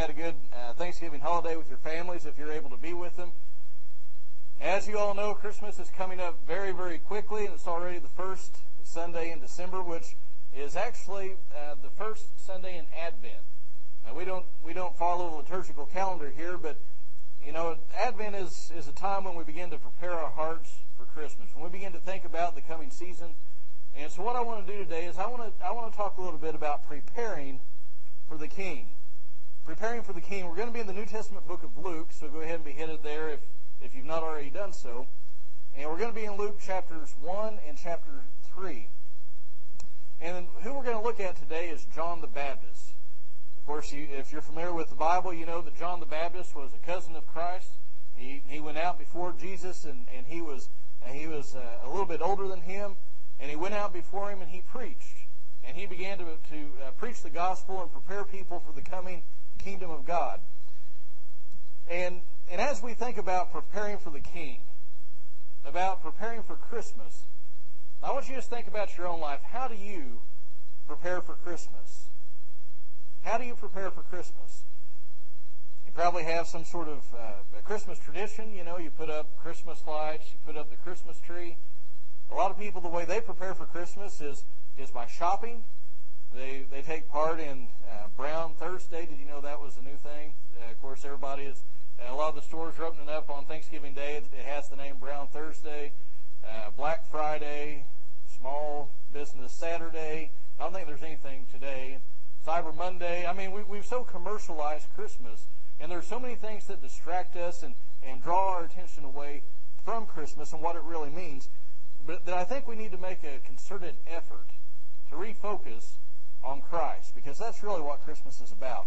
had a good uh, Thanksgiving holiday with your families if you're able to be with them. As you all know, Christmas is coming up very, very quickly, and it's already the first Sunday in December, which is actually uh, the first Sunday in Advent. Now, we don't we don't follow the liturgical calendar here, but you know, Advent is is a time when we begin to prepare our hearts for Christmas, when we begin to think about the coming season. And so, what I want to do today is I want to I want to talk a little bit about preparing for the King. Preparing for the King. We're going to be in the New Testament book of Luke, so go ahead and be headed there if if you've not already done so. And we're going to be in Luke chapters one and chapter three. And who we're going to look at today is John the Baptist. Of course, you, if you're familiar with the Bible, you know that John the Baptist was a cousin of Christ. He, he went out before Jesus, and, and he was and he was uh, a little bit older than him, and he went out before him and he preached, and he began to to uh, preach the gospel and prepare people for the coming kingdom of God. And and as we think about preparing for the King, about preparing for Christmas, I want you to just think about your own life. How do you prepare for Christmas? How do you prepare for Christmas? You probably have some sort of uh, Christmas tradition. You know, you put up Christmas lights, you put up the Christmas tree. A lot of people, the way they prepare for Christmas is is by shopping. They they take part in uh, Brown Thursday. Did you know that was a new thing? Uh, of course, everybody is. Uh, a lot of the stores are opening up on Thanksgiving Day. It, it has the name Brown Thursday uh, Black Friday, Small Business Saturday. I don't think there's anything today. Cyber Monday. I mean, we, we've so commercialized Christmas, and there's so many things that distract us and, and draw our attention away from Christmas and what it really means. But that I think we need to make a concerted effort to refocus on Christ, because that's really what Christmas is about.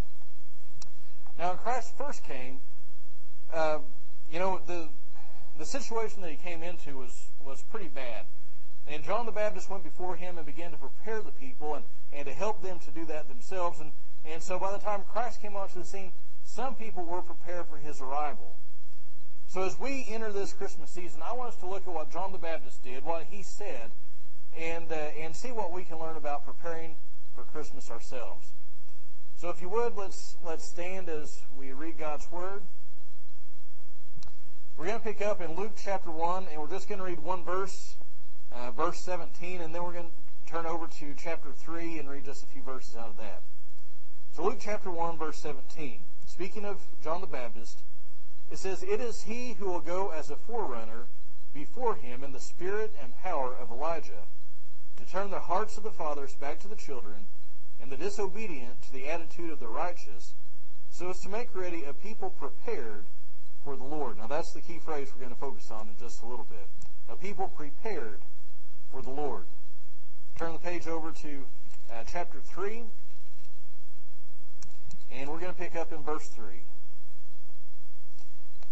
Now, when Christ first came, uh, you know, the the situation that he came into was was pretty bad. And John the Baptist went before him and began to prepare the people and, and to help them to do that themselves. And, and so by the time Christ came onto the scene, some people were prepared for his arrival. So as we enter this Christmas season, I want us to look at what John the Baptist did, what he said, and, uh, and see what we can learn about preparing for Christmas ourselves. So if you would, let's, let's stand as we read God's Word. We're going to pick up in Luke chapter 1, and we're just going to read one verse, uh, verse 17, and then we're going to turn over to chapter 3 and read just a few verses out of that. So Luke chapter 1, verse 17. Speaking of John the Baptist, it says, It is he who will go as a forerunner before him in the spirit and power of Elijah, to turn the hearts of the fathers back to the children, and the disobedient to the attitude of the righteous, so as to make ready a people prepared for the Lord. Now that's the key phrase we're going to focus on in just a little bit. A people prepared for the Lord. Turn the page over to uh, chapter 3, and we're going to pick up in verse 3.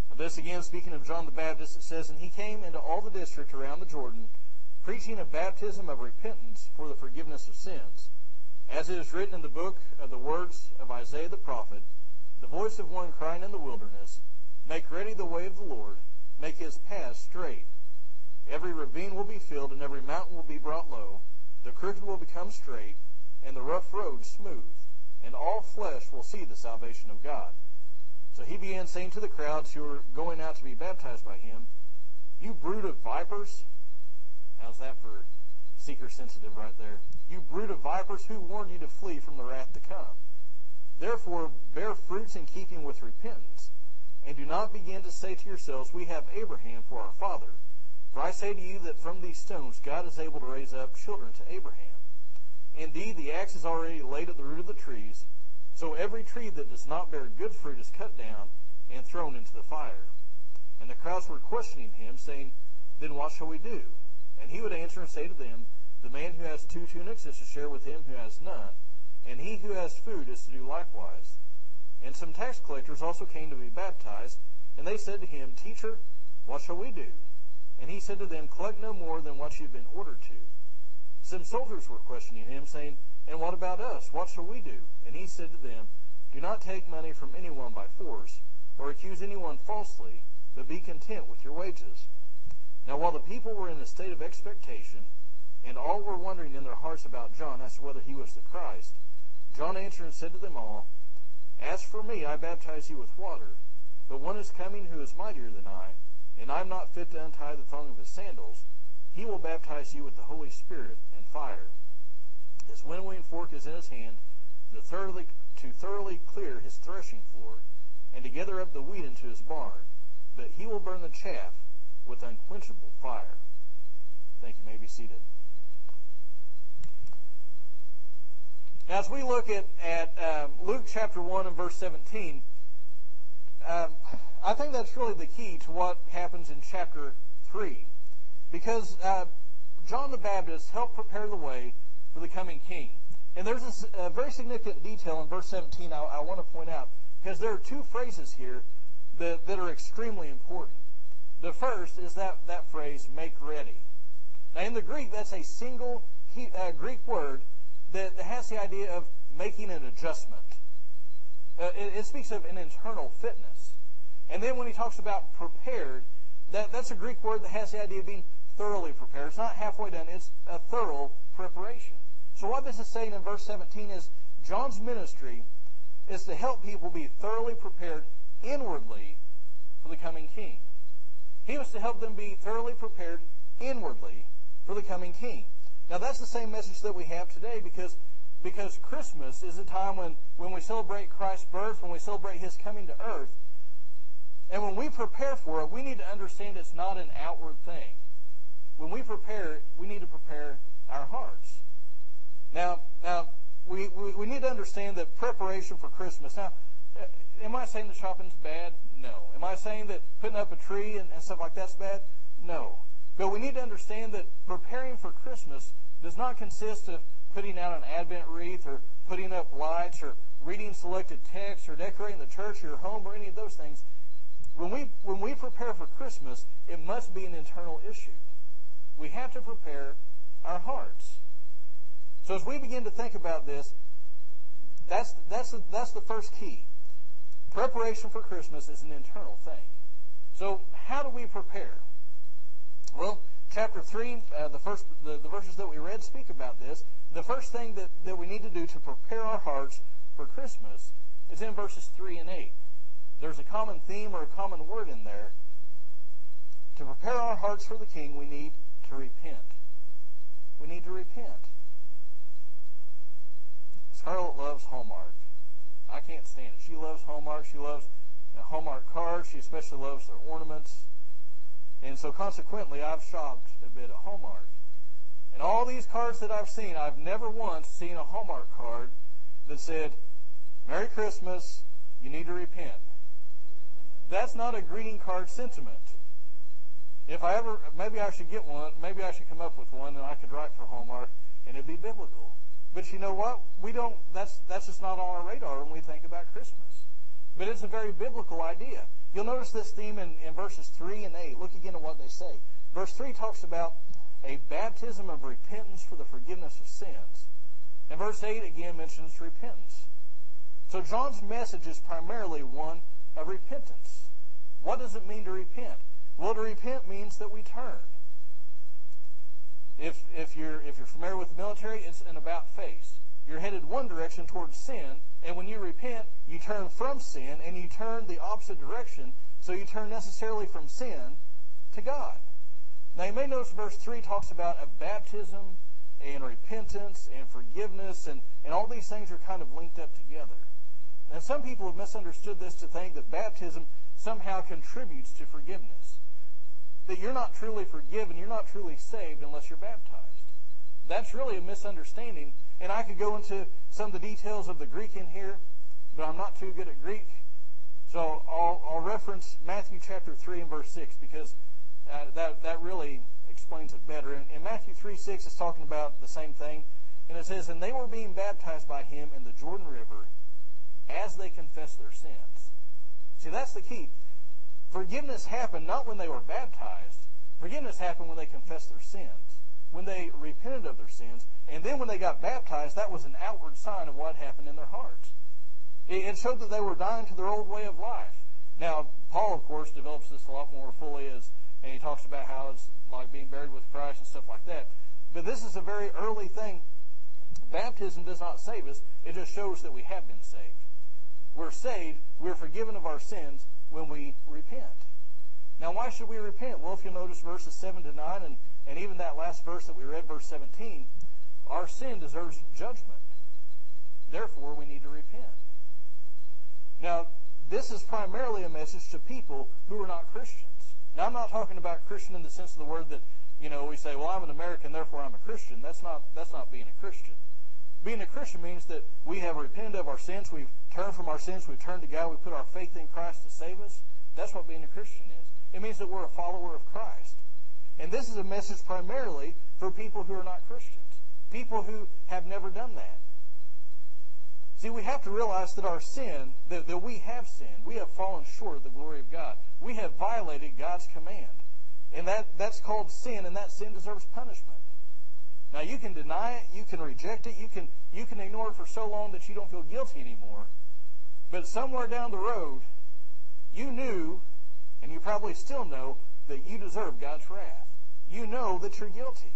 Now this again, speaking of John the Baptist, it says, And he came into all the district around the Jordan, preaching a baptism of repentance for the forgiveness of sins. As it is written in the book of the words of Isaiah the prophet, the voice of one crying in the wilderness, Make ready the way of the Lord. Make his path straight. Every ravine will be filled, and every mountain will be brought low. The crooked will become straight, and the rough road smooth. And all flesh will see the salvation of God. So he began saying to the crowds who were going out to be baptized by him, You brood of vipers. How's that for seeker sensitive right there? You brood of vipers, who warned you to flee from the wrath to come? Therefore, bear fruits in keeping with repentance and do not begin to say to yourselves, We have Abraham for our father. For I say to you that from these stones God is able to raise up children to Abraham. Indeed, the axe is already laid at the root of the trees, so every tree that does not bear good fruit is cut down and thrown into the fire. And the crowds were questioning him, saying, Then what shall we do? And he would answer and say to them, The man who has two tunics is to share with him who has none, and he who has food is to do likewise. And some tax collectors also came to be baptized, and they said to him, Teacher, what shall we do? And he said to them, Collect no more than what you have been ordered to. Some soldiers were questioning him, saying, And what about us? What shall we do? And he said to them, Do not take money from anyone by force, or accuse anyone falsely, but be content with your wages. Now while the people were in a state of expectation, and all were wondering in their hearts about John as to whether he was the Christ, John answered and said to them all, As for me, I baptize you with water, but one is coming who is mightier than I, and I am not fit to untie the thong of his sandals. He will baptize you with the Holy Spirit and fire. His winnowing fork is in his hand, to thoroughly, to thoroughly clear his threshing floor, and to gather up the wheat into his barn. But he will burn the chaff with unquenchable fire. Thank you. you may be seated. Now, as we look at, at um, Luke chapter 1 and verse 17, um, I think that's really the key to what happens in chapter 3. Because uh, John the Baptist helped prepare the way for the coming king. And there's uh, very significant detail in verse 17 I, I want to point out, because there are two phrases here that, that are extremely important. The first is that, that phrase, make ready. Now, in the Greek, that's a single he, uh, Greek word that, has the idea of making an adjustment. Uh, it, it, speaks of an internal fitness. And then when he talks about prepared, that, that's a Greek word that has the idea of being thoroughly prepared. It's not halfway done, it's a thorough preparation. So what this is saying in verse 17 is John's ministry is to help people be thoroughly prepared inwardly for the coming king. He was to help them be thoroughly prepared inwardly for the coming king. Now that's the same message that we have today because because Christmas is a time when, when we celebrate Christ's birth, when we celebrate his coming to earth. And when we prepare for it, we need to understand it's not an outward thing. When we prepare, we need to prepare our hearts. Now, now we, we, we need to understand that preparation for Christmas. Now, Uh, am I saying that shopping's bad? No. Am I saying that putting up a tree and, and stuff like that's bad? No. But we need to understand that preparing for Christmas does not consist of putting out an Advent wreath or putting up lights or reading selected texts or decorating the church or your home or any of those things. When we, when we prepare for Christmas, it must be an internal issue. We have to prepare our hearts. So as we begin to think about this, that's, that's, that's the first key. Preparation for Christmas is an internal thing. So how do we prepare? Well, chapter 3, uh, the first the, the verses that we read speak about this. The first thing that, that we need to do to prepare our hearts for Christmas is in verses 3 and 8. There's a common theme or a common word in there. To prepare our hearts for the King, we need to repent. We need to repent. Scarlett loves Hallmark. I can't stand it. She loves Hallmark. She loves Hallmark cards. She especially loves their ornaments. And so consequently, I've shopped a bit at Hallmark. And all these cards that I've seen, I've never once seen a Hallmark card that said, Merry Christmas, you need to repent. That's not a greeting card sentiment. If I ever, maybe I should get one, maybe I should come up with one and I could write for Hallmark and it'd be biblical. But you know what? We don't, that's, that's just not on our radar when we think about Christmas. But it's a very biblical idea. You'll notice this theme in, in verses 3 and 8. Look again at what they say. Verse 3 talks about a baptism of repentance for the forgiveness of sins. And verse 8 again mentions repentance. So John's message is primarily one of repentance. What does it mean to repent? Well, to repent means that we turn. If, if, you're, if you're familiar with the military, it's an about face. You're headed one direction towards sin, and when you repent, you turn from sin and you turn the opposite direction. So you turn necessarily from sin to God. Now you may notice verse 3 talks about a baptism and repentance and forgiveness, and, and all these things are kind of linked up together. And some people have misunderstood this to think that baptism somehow contributes to forgiveness. That you're not truly forgiven, you're not truly saved unless you're baptized. That's really a misunderstanding and I could go into some of the details of the Greek in here, but I'm not too good at Greek. So I'll, I'll reference Matthew chapter 3 and verse 6 because uh, that, that really explains it better. In, in Matthew 3 6, it's talking about the same thing. And it says, And they were being baptized by him in the Jordan River as they confessed their sins. See, that's the key. Forgiveness happened not when they were baptized. Forgiveness happened when they confessed their sins when they repented of their sins, and then when they got baptized, that was an outward sign of what happened in their hearts. It showed that they were dying to their old way of life. Now, Paul, of course, develops this a lot more fully as, and he talks about how it's like being buried with Christ and stuff like that. But this is a very early thing. Baptism does not save us. It just shows that we have been saved. we're saved, we're forgiven of our sins when we repent. Now, why should we repent? Well, if you'll notice verses 7 to 9, and, and even that last verse that we read, verse 17, our sin deserves judgment. Therefore, we need to repent. Now, this is primarily a message to people who are not Christians. Now, I'm not talking about Christian in the sense of the word that, you know, we say, well, I'm an American, therefore I'm a Christian. That's not, that's not being a Christian. Being a Christian means that we have repented of our sins, we've turned from our sins, we've turned to God, we put our faith in Christ to save us. That's what being a Christian is. It means that we're a follower of Christ. And this is a message primarily for people who are not Christians, people who have never done that. See, we have to realize that our sin, that, that we have sinned. We have fallen short of the glory of God. We have violated God's command. And that, that's called sin, and that sin deserves punishment. Now you can deny it, you can reject it, you can you can ignore it for so long that you don't feel guilty anymore. But somewhere down the road, you knew, and you probably still know, that you deserve God's wrath. You know that you're guilty.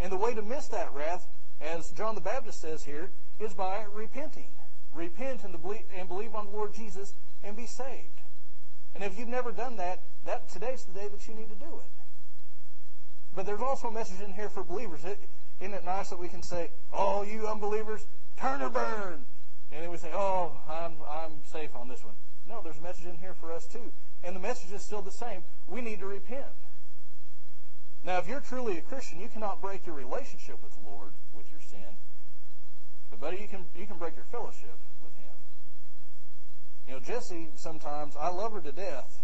And the way to miss that wrath, as John the Baptist says here, is by repenting. Repent and, believe, and believe on the Lord Jesus and be saved. And if you've never done that, that today's the day that you need to do it. But there's also a message in here for believers. Isn't it nice that we can say, "Oh, you unbelievers, turn or burn," and then we say, "Oh, I'm I'm safe on this one." No, there's a message in here for us too, and the message is still the same. We need to repent. Now, if you're truly a Christian, you cannot break your relationship with the Lord with your sin. But buddy, you can you can break your fellowship with Him. You know, Jesse. Sometimes I love her to death.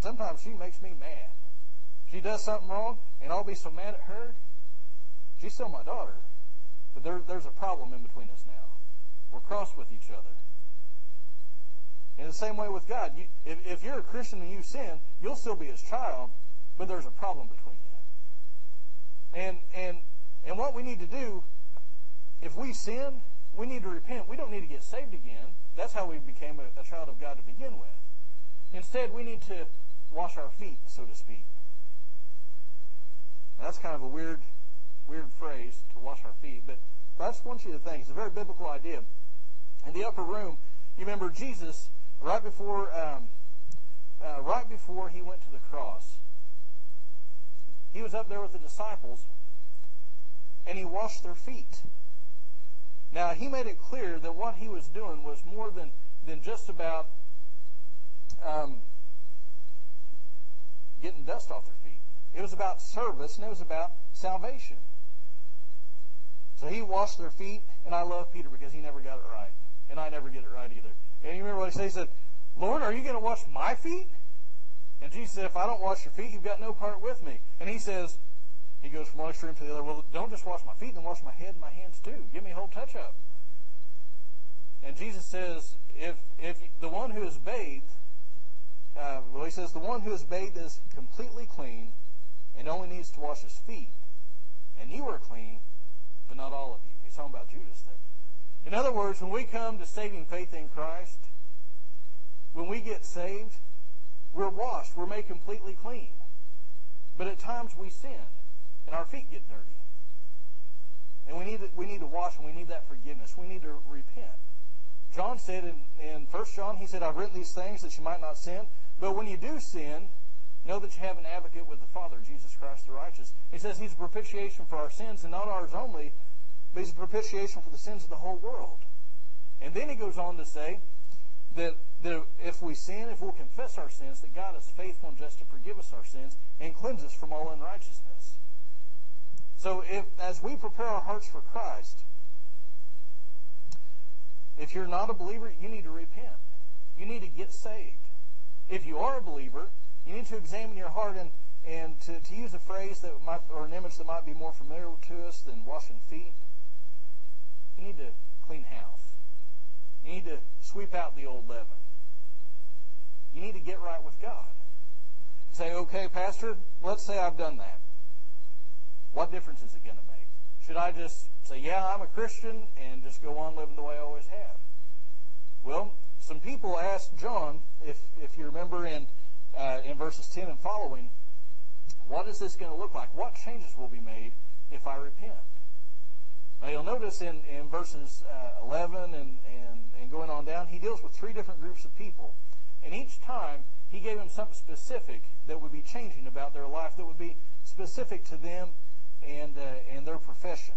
Sometimes she makes me mad. She does something wrong, and I'll be so mad at her. She's still my daughter, but there, there's a problem in between us now. We're cross with each other. In the same way with God, you, if, if you're a Christian and you sin, you'll still be His child, but there's a problem between you. And and and what we need to do, if we sin, we need to repent. We don't need to get saved again. That's how we became a, a child of God to begin with. Instead, we need to wash our feet, so to speak. That's kind of a weird, weird phrase to wash our feet, but I just want you to think it's a very biblical idea. In the upper room, you remember Jesus right before, um, uh, right before he went to the cross. He was up there with the disciples, and he washed their feet. Now he made it clear that what he was doing was more than than just about um, getting dust off their feet. It was about service and it was about salvation. So he washed their feet, and I love Peter because he never got it right. And I never get it right either. And you remember what he said? He said, Lord, are you going to wash my feet? And Jesus said, if I don't wash your feet, you've got no part with me. And he says, he goes from one extreme to the other, well, don't just wash my feet, then wash my head and my hands too. Give me a whole touch up. And Jesus says, if, if the one who is bathed, uh, well, he says, the one who is bathed is completely clean, and only needs to wash his feet. And you are clean, but not all of you. He's talking about Judas there. In other words, when we come to saving faith in Christ, when we get saved, we're washed. We're made completely clean. But at times we sin, and our feet get dirty. And we need to, we need to wash, and we need that forgiveness. We need to repent. John said in, in 1 John, he said, I've written these things that you might not sin. But when you do sin, Know that you have an advocate with the Father, Jesus Christ the righteous. He says he's a propitiation for our sins, and not ours only, but he's a propitiation for the sins of the whole world. And then he goes on to say that, that if we sin, if we'll confess our sins, that God is faithful and just to forgive us our sins and cleanse us from all unrighteousness. So if as we prepare our hearts for Christ, if you're not a believer, you need to repent. You need to get saved. If you are a believer, you need to examine your heart and, and to, to use a phrase that might, or an image that might be more familiar to us than washing feet. You need to clean house. You need to sweep out the old leaven. You need to get right with God. Say, okay, Pastor, let's say I've done that. What difference is it going to make? Should I just say, yeah, I'm a Christian and just go on living the way I always have? Well, some people asked John, if, if you remember in uh, in verses 10 and following, what is this going to look like? What changes will be made if I repent? Now you'll notice in, in verses uh, 11 and, and, and going on down, he deals with three different groups of people. And each time, he gave them something specific that would be changing about their life, that would be specific to them and, uh, and their profession.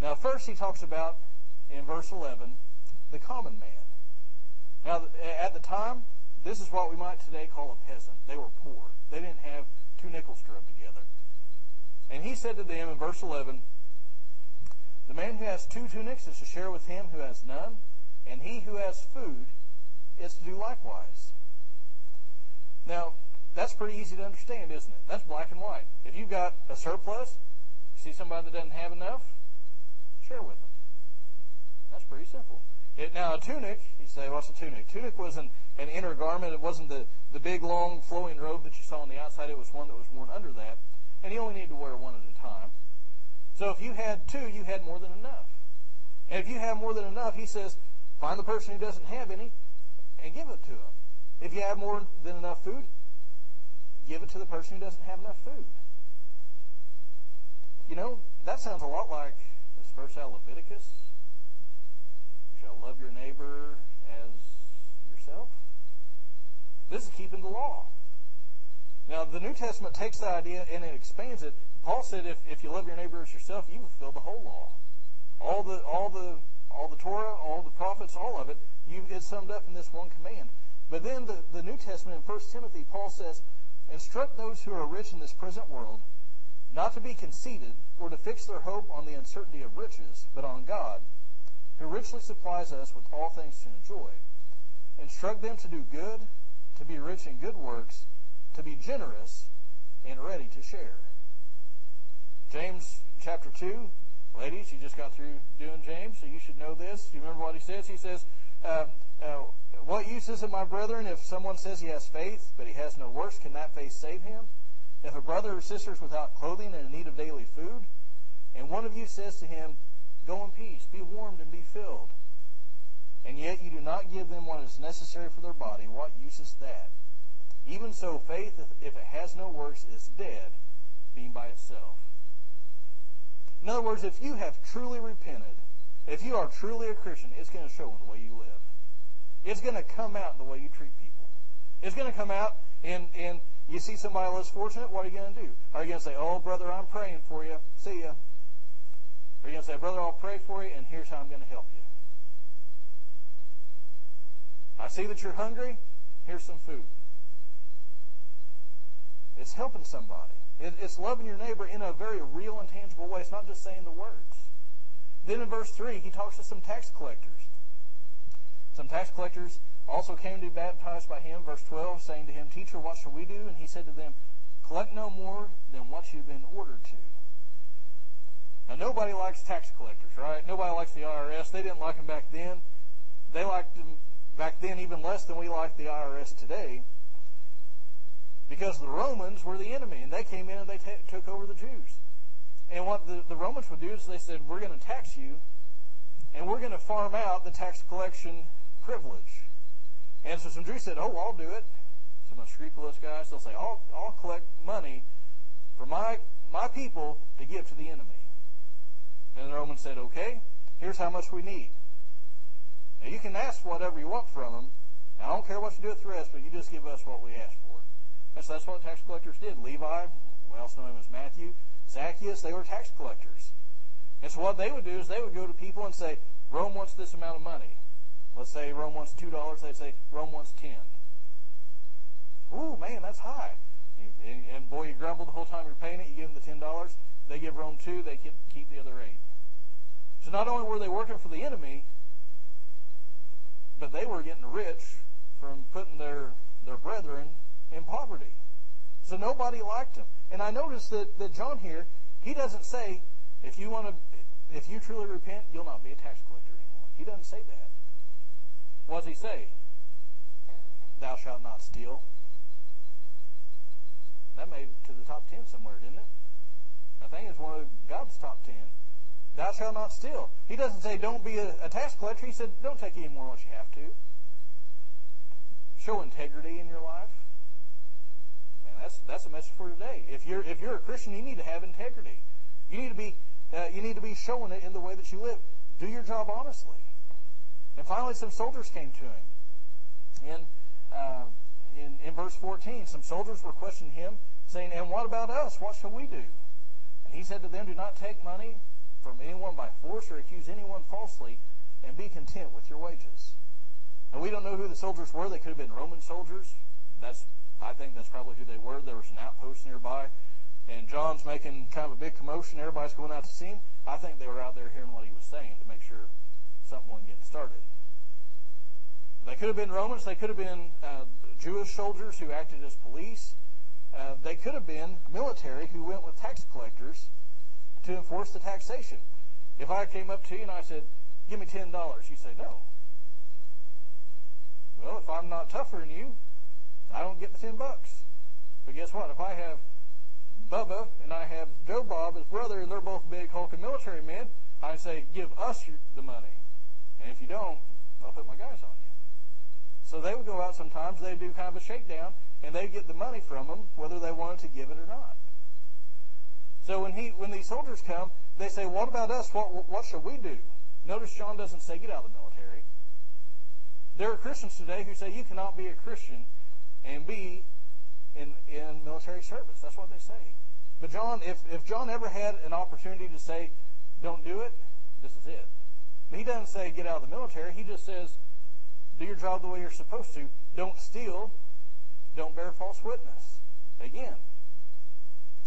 Now, first he talks about, in verse 11, the common man. Now, at the time, this is what we might today call a peasant. They were poor. They didn't have two nickels to rub together. And he said to them in verse 11, The man who has two tunics is to share with him who has none, and he who has food is to do likewise. Now, that's pretty easy to understand, isn't it? That's black and white. If you've got a surplus, see somebody that doesn't have enough, share with them. That's pretty simple. It, now, a tunic, you say, what's a tunic? Tunic was an, an inner garment. It wasn't the, the big, long, flowing robe that you saw on the outside. It was one that was worn under that. And you only need to wear one at a time. So if you had two, you had more than enough. And if you have more than enough, he says, find the person who doesn't have any and give it to them. If you have more than enough food, give it to the person who doesn't have enough food. You know, that sounds a lot like this verse out of Leviticus. Love your neighbor as yourself. This is keeping the law. Now, the New Testament takes the idea and it expands it. Paul said, if, if you love your neighbor as yourself, you fulfill the whole law. All the, all the, all the Torah, all the prophets, all of it, you, it's summed up in this one command. But then the, the New Testament in 1 Timothy, Paul says, Instruct those who are rich in this present world not to be conceited or to fix their hope on the uncertainty of riches, but on God, who richly supplies us with all things to enjoy. Instruct them to do good, to be rich in good works, to be generous, and ready to share. James chapter 2, ladies, you just got through doing James, so you should know this. You remember what he says? He says, uh, uh, what use is it, my brethren, if someone says he has faith, but he has no works? Can that faith save him? If a brother or sister is without clothing and in need of daily food, and one of you says to him, Go in peace, be warmed and be filled, and yet you do not give them what is necessary for their body, what use is that? Even so, faith, if it has no works, is dead, being by itself. In other words, if you have truly repented, if you are truly a Christian, it's going to show in the way you live. It's going to come out in the way you treat people. It's going to come out and, and you see somebody less fortunate, what are you going to do? Are you going to say, oh, brother, I'm praying for you. See ya. Or are you going to say, brother, I'll pray for you, and here's how I'm going to help you. I see that you're hungry. Here's some food. It's helping somebody. It's loving your neighbor in a very real and tangible way. It's not just saying the words. Then in verse 3, he talks to some tax collectors. Some tax collectors also came to be baptized by him, verse 12, saying to him, Teacher, what shall we do? And he said to them, Collect no more than what you've been ordered to. Now, nobody likes tax collectors, right? Nobody likes the IRS. They didn't like them back then. They liked them back then even less than we like the IRS today because the Romans were the enemy, and they came in and they t- took over the Jews. And what the, the Romans would do is they said, We're going to tax you, and we're going to farm out the tax collection privilege. And so some Jews said, oh, I'll do it. Some unscrupulous guys, they'll say, I'll, I'll collect money for my, my people to give to the enemy. And the Romans said, okay, here's how much we need. Now you can ask whatever you want from them. I don't care what you do with the rest, but you just give us what we ask for. And so that's what tax collectors did. Levi, we also know him as Matthew, Zacchaeus, they were tax collectors. And so what they would do is they would go to people and say, Rome wants this amount of money. Let's say Rome wants two dollars. They'd say Rome wants ten. Ooh, man, that's high. And, and, boy, you grumble the whole time you're paying it. You give them the ten dollars. They give Rome two. They keep, keep the other eight. So not only were they working for the enemy, but they were getting rich from putting their their brethren in poverty. So nobody liked them. And I noticed that, that John here, he doesn't say, if you want to, if you truly repent, you'll not be a tax collector anymore. He doesn't say that. What does he say? Thou shalt not steal. That made to the top ten somewhere, didn't it? I think it's one of God's top ten. Thou shalt not steal. He doesn't say don't be a, a tax collector. He said don't take any more than you have to. Show integrity in your life. Man, that's that's a message for today. If you're if you're a Christian, you need to have integrity. You need to be uh, you need to be showing it in the way that you live. Do your job honestly. And finally, some soldiers came to him. And uh, in, in verse 14, some soldiers were questioning him, saying, And what about us? What shall we do? And he said to them, Do not take money from anyone by force or accuse anyone falsely, and be content with your wages. And we don't know who the soldiers were. They could have been Roman soldiers. That's, I think that's probably who they were. There was an outpost nearby. And John's making kind of a big commotion. Everybody's going out to see him. I think they were out there hearing what he was saying to make sure something wasn't getting started. They could have been Romans. They could have been uh, Jewish soldiers who acted as police. Uh, they could have been military who went with tax collectors to enforce the taxation. If I came up to you and I said, "Give me ten dollars," you say no. Well, if I'm not tougher than you, I don't get the ten bucks. But guess what? If I have Bubba and I have Joe Bob, his brother, and they're both big hulking military men, I say, "Give us the money," and if you don't, I'll put my guys on you. So they would go out sometimes. They'd do kind of a shakedown, and they'd get the money from them, whether they wanted to give it or not. So when he, when these soldiers come, they say, "What about us? What, what shall we do?" Notice John doesn't say, "Get out of the military." There are Christians today who say you cannot be a Christian and be in in military service. That's what they say. But John, if if John ever had an opportunity to say, "Don't do it," this is it. He doesn't say, "Get out of the military." He just says, "Do your job the way you're supposed to. Don't steal. Don't bear false witness." Again,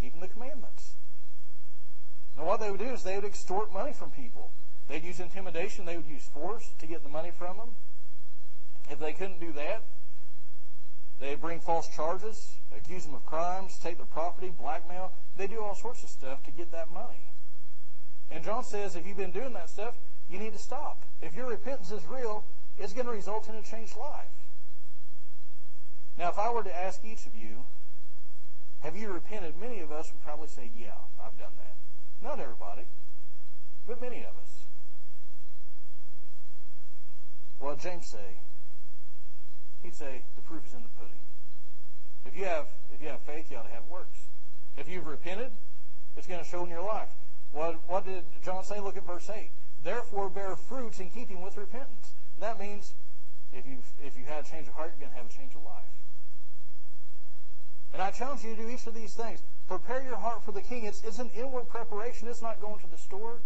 keeping the commandments. Now, what they would do is they would extort money from people. They'd use intimidation. They would use force to get the money from them. If they couldn't do that, they'd bring false charges, accuse them of crimes, take their property, blackmail. They do all sorts of stuff to get that money. And John says if you've been doing that stuff, you need to stop. If your repentance is real, it's going to result in a changed life. Now, if I were to ask each of you, have you repented? Many of us would probably say, yeah, I've done that. Not everybody, but many of us. What James say? He'd say, the proof is in the pudding. If you have if you have faith, you ought to have works. If you've repented, it's going to show in your life. What, what did John say? Look at verse 8. Therefore bear fruits in keeping with repentance. That means if you've, if you had a change of heart, you're going to have a change of life. And I challenge you to do each of these things. Prepare your heart for the king. It's, it's an inward preparation. It's not going to the store.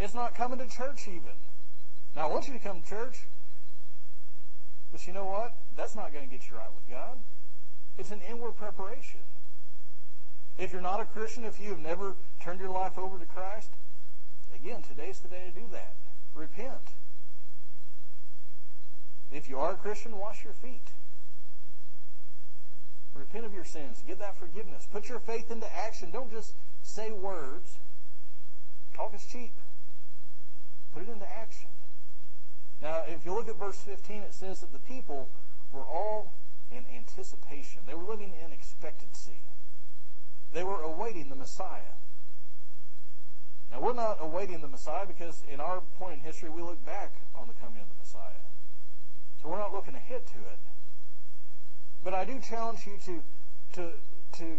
It's not coming to church even. Now, I want you to come to church. But you know what? That's not going to get you right with God. It's an inward preparation. If you're not a Christian, if you have never turned your life over to Christ, again, today's the day to do that. Repent. If you are a Christian, wash your feet. Repent of your sins. Get that forgiveness. Put your faith into action. Don't just say words. Talk is cheap. Put it into action. Now, if you look at verse 15, it says that the people were all in anticipation. They were living in expectancy. They were awaiting the Messiah. Now, we're not awaiting the Messiah because in our point in history, we look back on the coming of the Messiah. So we're not looking ahead to it. But I do challenge you to, to, to,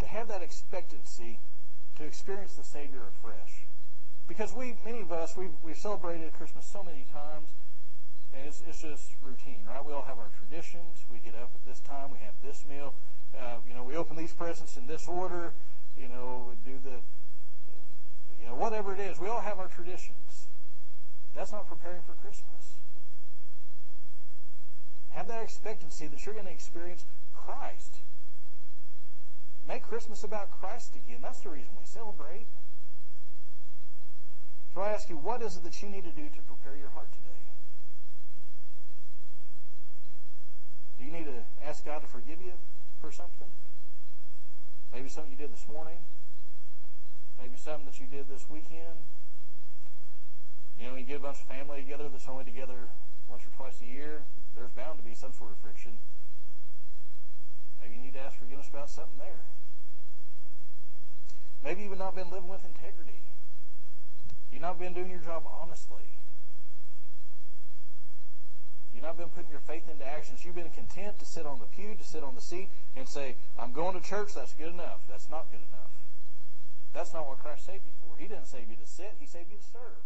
to have that expectancy to experience the Savior afresh. Because we, many of us, we've, we've celebrated Christmas so many times, and it's, it's just routine, right? We all have our traditions. We get up at this time. We have this meal. Uh, you know, we open these presents in this order. You know, we do the, you know, whatever it is. We all have our traditions. That's not preparing for Christmas. Have that expectancy that you're going to experience Christ. Make Christmas about Christ again. That's the reason we celebrate. So I ask you, what is it that you need to do to prepare your heart today? Do you need to ask God to forgive you for something? Maybe something you did this morning. Maybe something that you did this weekend. You know, you get a bunch of family together that's only together once or twice a year. There's bound to be some sort of friction. Maybe you need to ask forgiveness about something there. Maybe you've not been living with integrity. You've not been doing your job honestly. You've not been putting your faith into actions. You've been content to sit on the pew, to sit on the seat, and say, I'm going to church, that's good enough. That's not good enough. That's not what Christ saved you for. He didn't save you to sit, He saved you to serve.